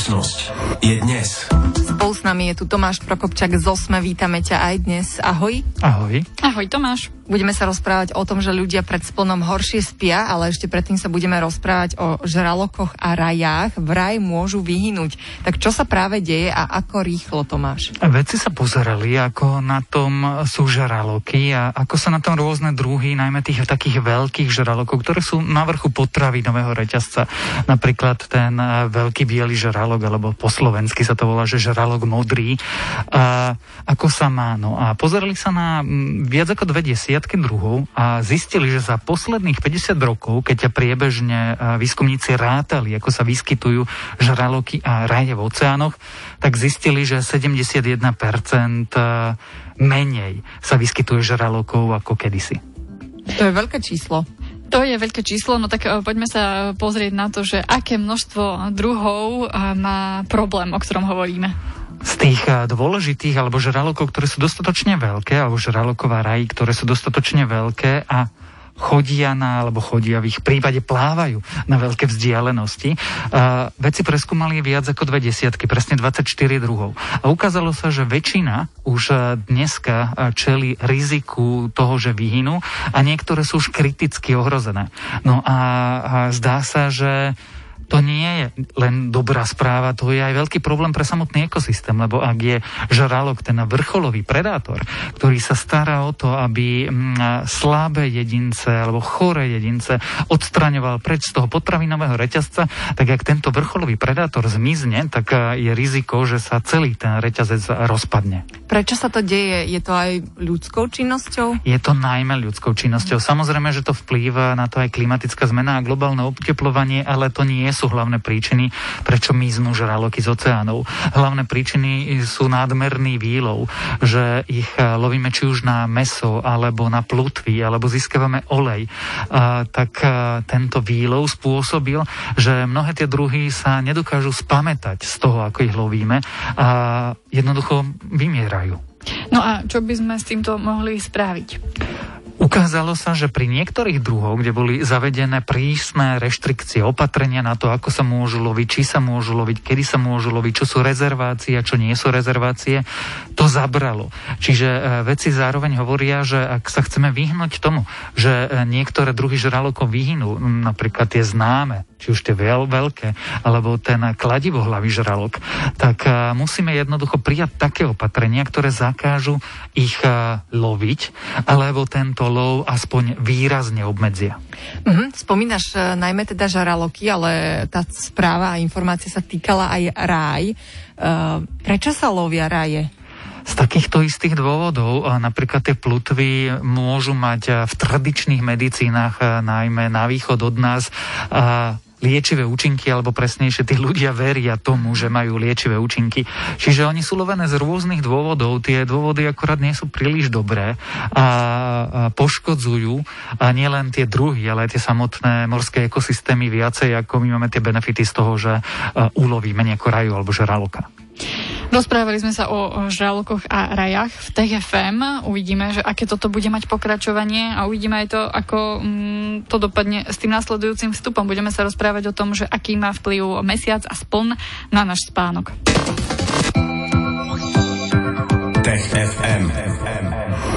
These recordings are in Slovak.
Budúcnosť je dnes. Spolu s nami je tu Tomáš Prokopčak z Osme. Vítame ťa aj dnes. Ahoj. Ahoj. Ahoj Tomáš. Budeme sa rozprávať o tom, že ľudia pred splnom horšie spia, ale ešte predtým sa budeme rozprávať o žralokoch a rajách. Vraj môžu vyhynúť. Tak čo sa práve deje a ako rýchlo to máš? Vedci sa pozerali, ako na tom sú žraloky a ako sa na tom rôzne druhy, najmä tých takých veľkých žralokov, ktoré sú na vrchu potravinového reťazca. Napríklad ten eh, veľký biely žralok, alebo po slovensky sa to volá, že žralok modrý. A ako sa má? No a pozerali sa na mm, viac ako dve desiatky druhov a zistili, že za posledných 50 rokov, keď ťa priebežne výskumníci rátali, ako sa vyskytujú žraloky a raje v oceánoch, tak zistili, že 71% menej sa vyskytuje žralokov ako kedysi. To je veľké číslo. To je veľké číslo, no tak poďme sa pozrieť na to, že aké množstvo druhov má problém, o ktorom hovoríme. Z tých eh, dôležitých alebo žralokov, ktoré sú dostatočne veľké, alebo žraloková rají, ktoré sú dostatočne veľké a chodia na, alebo chodia v ich prípade plávajú na veľké vzdialenosti. Uh, veci preskúmali viac ako dve desiatky, presne 24 druhov. A ukázalo sa, že väčšina už eh, dneska čeli riziku toho, že vyhynú a niektoré sú už kriticky ohrozené. No a, a zdá sa, že to nie je len dobrá správa, to je aj veľký problém pre samotný ekosystém, lebo ak je žralok ten vrcholový predátor, ktorý sa stará o to, aby mm, slabé jedince alebo choré jedince odstraňoval preč z toho potravinového reťazca, tak ak tento vrcholový predátor zmizne, tak je riziko, že sa celý ten reťazec rozpadne. Prečo sa to deje? Je to aj ľudskou činnosťou? Je to najmä ľudskou činnosťou. Samozrejme, že to vplýva na to aj klimatická zmena a globálne oteplovanie, ale to nie sú hlavné príčiny, prečo miznú žraloky z oceánov. Hlavné príčiny sú nádmerný výlov, že ich eh, lovíme či už na meso, alebo na plutvy, alebo získavame olej. A, tak a, eh, tento výlov spôsobil, že mnohé tie druhy sa nedokážu spamätať z toho, ako ich lovíme a jednoducho vymierajú. No a čo by sme s týmto mohli spraviť? Ukázalo sa, že pri niektorých druhoch, kde boli zavedené prísne reštrikcie, opatrenia na to, ako sa môžu loviť, či sa môžu loviť, kedy sa môžu loviť, čo sú rezervácie a čo nie sú rezervácie, to zabralo. Čiže e, veci zároveň hovoria, že ak sa chceme vyhnúť tomu, že e, niektoré druhy žralokov vyhynú, napríklad tie známe, či už tie veľ, veľké, alebo ten kladivohlavý žralok, tak e, musíme jednoducho prijať také opatrenia, ktoré zakážu ich loviť, alebo tento lov aspoň výrazne obmedzia. Mm-hmm. Spomínaš uh, najmä teda žaraloky, ale tá správa a informácia sa týkala aj ráj. Uh, prečo sa lovia ráje? Z takýchto istých dôvodov, napríklad tie plutvy môžu mať v tradičných medicínach, najmä na východ od nás, liečivé účinky, alebo presnejšie tí ľudia veria tomu, že majú liečivé účinky. Čiže oni sú lovené z rôznych dôvodov. Tie dôvody akorát nie sú príliš dobré a, poškodzujú a nielen tie druhy, ale aj tie samotné morské ekosystémy viacej, ako my máme tie benefity z toho, že ulovíme nejako raju alebo žraloka. Rozprávali sme sa o žralokoch a rajach v TFM. Uvidíme, že aké toto bude mať pokračovanie a uvidíme aj to, ako mm, to dopadne s tým následujúcim vstupom. Budeme sa rozprávať o tom, že aký má vplyv mesiac a spln na náš spánok.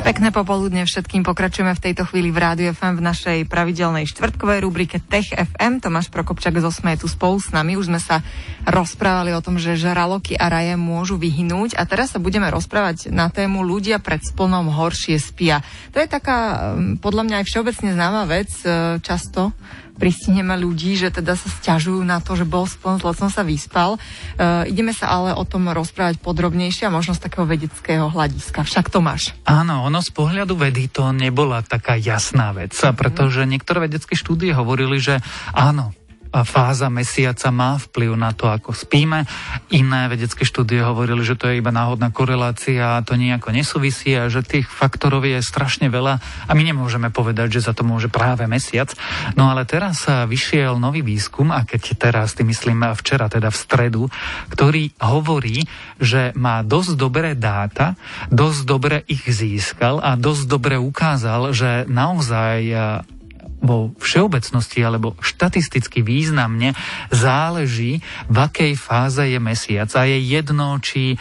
Pekné popoludne všetkým. Pokračujeme v tejto chvíli v Rádiu FM v našej pravidelnej štvrtkovej rubrike Tech FM. Tomáš Prokopčak z Osme je tu spolu s nami. Už sme sa rozprávali o tom, že žraloky a raje môžu vyhnúť a teraz sa budeme rozprávať na tému ľudia pred splnom horšie spia. To je taká mm, podľa mňa aj všeobecne známa vec e, často pristihneme ľudí, že teda sa stiažujú na to, že bol spln, zle som sa vyspal. E, ideme sa ale o tom rozprávať podrobnejšie a možno z takého vedeckého hľadiska. Však to máš. Áno, ono z pohľadu vedy to nebola taká jasná vec, pretože niektoré vedecké štúdie hovorili, že áno, fáza mesiaca má vplyv na to, ako spíme. Iné vedecké štúdie hovorili, že to je iba náhodná korelácia a to nejako nesúvisí a že tých faktorov je strašne veľa a my nemôžeme povedať, že za to môže práve mesiac. No ale teraz vyšiel nový výskum a keď teraz, ty myslím včera, teda v stredu, ktorý hovorí, že má dosť dobré dáta, dosť dobre ich získal a dosť dobre ukázal, že naozaj vo všeobecnosti alebo štatisticky významne záleží, v akej fáze je mesiac. A je jedno, či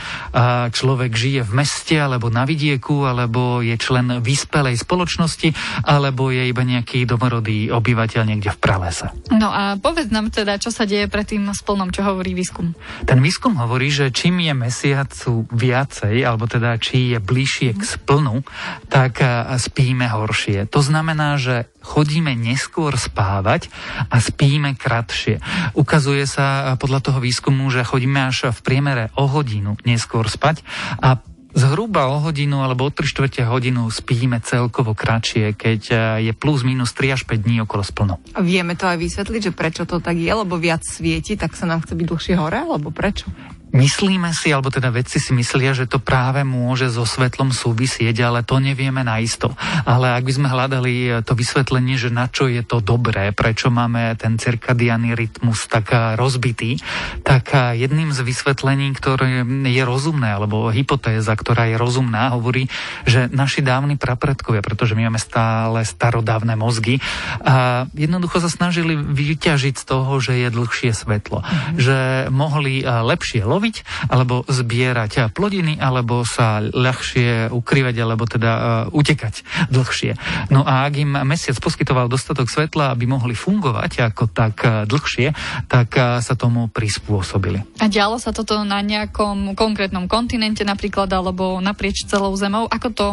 človek žije v meste alebo na vidieku, alebo je člen vyspelej spoločnosti, alebo je iba nejaký domorodý obyvateľ niekde v pralese. No a povedz nám teda, čo sa deje pred tým splnom, čo hovorí výskum. Ten výskum hovorí, že čím je mesiacu viacej, alebo teda či je bližšie k splnu, tak spíme horšie. To znamená, že chodíme neskôr spávať a spíme kratšie. Ukazuje sa podľa toho výskumu, že chodíme až v priemere o hodinu neskôr spať a Zhruba o hodinu alebo o 3 čtvrte hodinu spíme celkovo kratšie, keď je plus minus 3 až 5 dní okolo splno. A vieme to aj vysvetliť, že prečo to tak je, lebo viac svieti, tak sa nám chce byť dlhšie hore, alebo prečo? Myslíme si, alebo teda vedci si myslia, že to práve môže so svetlom súvisieť, ale to nevieme naisto. Ale ak by sme hľadali eh, to vysvetlenie, že na čo je to dobré, prečo máme ten cirkadiánny rytmus tak eh, rozbitý, tak eh, jedným z vysvetlení, ktoré je rozumné, alebo hypotéza, ktorá je rozumná, hovorí, že naši dávni prapredkovia, pretože my máme stále starodávne mozgy, a jednoducho sa snažili vyťažiť z toho, že je dlhšie svetlo. Mm-hmm. Že mohli lepšie loviť, loviť, alebo zbierať plodiny, alebo sa ľahšie ukrývať, alebo teda uh, utekať dlhšie. No a ak im mesiac poskytoval dostatok svetla, aby mohli fungovať ako tak uh, dlhšie, tak uh, sa tomu prispôsobili. A dialo sa toto na nejakom konkrétnom kontinente napríklad, alebo naprieč celou zemou? Ako to,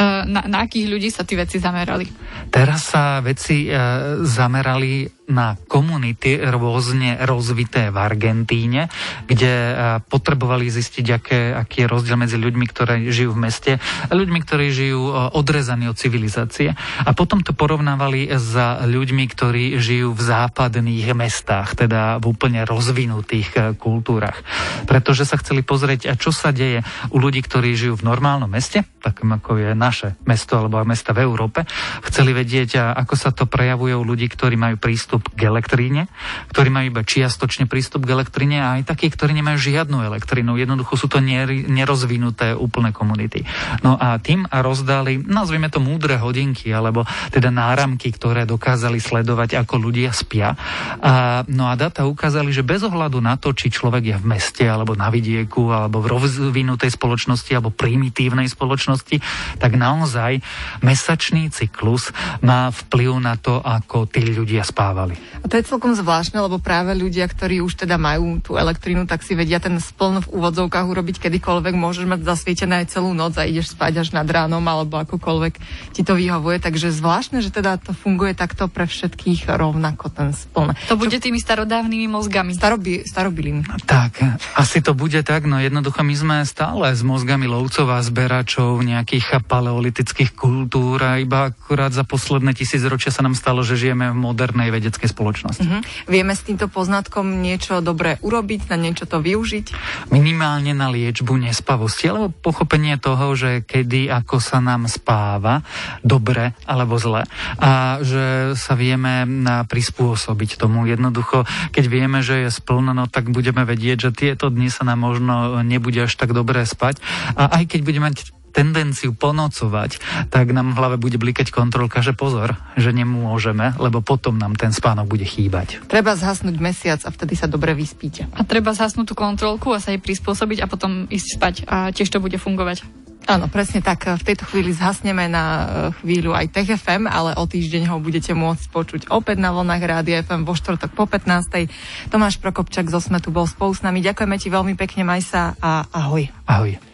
na, na akých ľudí sa tí veci zamerali? Teraz sa veci zamerali na komunity rôzne rozvité v Argentíne, kde e, potrebovali zistiť, aké, aký je rozdiel medzi ľuďmi, ktorí žijú v meste a ľuďmi, ktorí žijú e, odrezaní od civilizácie. A potom to porovnávali s ľuďmi, ktorí žijú v západných mestách, teda v úplne rozvinutých e, kultúrach. Pretože sa chceli pozrieť, čo sa deje u ľudí, ktorí žijú v normálnom meste, takom ako je naše mesto alebo mesta v Európe. Chceli vedieť, ako sa to prejavuje u ľudí, ktorí majú prístup k elektríne, ktorí majú iba čiastočne prístup k elektríne a aj takí, ktorí nemajú žiadnu elektrínu. Jednoducho sú to nerozvinuté úplné komunity. No a tým rozdali, nazvime to múdre hodinky, alebo teda náramky, ktoré dokázali sledovať, ako ľudia spia. A, no a data ukázali, že bez ohľadu na to, či človek je v meste, alebo na vidieku, alebo v rozvinutej spoločnosti, alebo primitívnej spoločnosti, tak naozaj mesačný cyklus má vplyv na to, ako tí ľudia fungovali. A to je celkom zvláštne, lebo práve ľudia, ktorí už teda majú tú elektrínu, tak si vedia ten spln v úvodzovkách urobiť kedykoľvek. Môžeš mať zasvietené aj celú noc a ideš spať až nad ránom alebo akokoľvek ti to vyhovuje. Takže zvláštne, že teda to funguje takto pre všetkých rovnako ten spln. To bude tými starodávnymi mozgami. Starobi, starobilými. Tak, asi to bude tak, no jednoducho my sme stále s mozgami lovcov a zberačov nejakých paleolitických kultúr a iba akurát za posledné tisíc ročia sa nám stalo, že žijeme v modernej vedeckej spoločnosti. Uh-huh. Vieme s týmto poznatkom niečo dobré urobiť, na niečo to využiť? Minimálne na liečbu nespavosti, alebo pochopenie toho, že kedy ako sa nám spáva, dobre alebo zle. A že sa vieme prispôsobiť tomu. Jednoducho, keď vieme, že je splno, no tak budeme vedieť, že tieto dni sa nám možno nebude až tak dobre spať. A aj keď budeme mať tendenciu ponocovať, tak nám v hlave bude blikať kontrolka, že pozor, že nemôžeme, lebo potom nám ten spánok bude chýbať. Treba zhasnúť mesiac a vtedy sa dobre vyspíte. A treba zhasnúť tú kontrolku a sa jej prispôsobiť a potom ísť spať a tiež to bude fungovať. Áno, presne tak. V tejto chvíli zhasneme na e, chvíľu aj Tech FM, ale o týždeň ho budete môcť počuť opäť na vlnách Rádia FM vo štvrtok po 15. Tomáš Prokopčak zo Smetu bol spolu s nami. Ďakujeme ti veľmi pekne, maj sa a ahoj. Ahoj.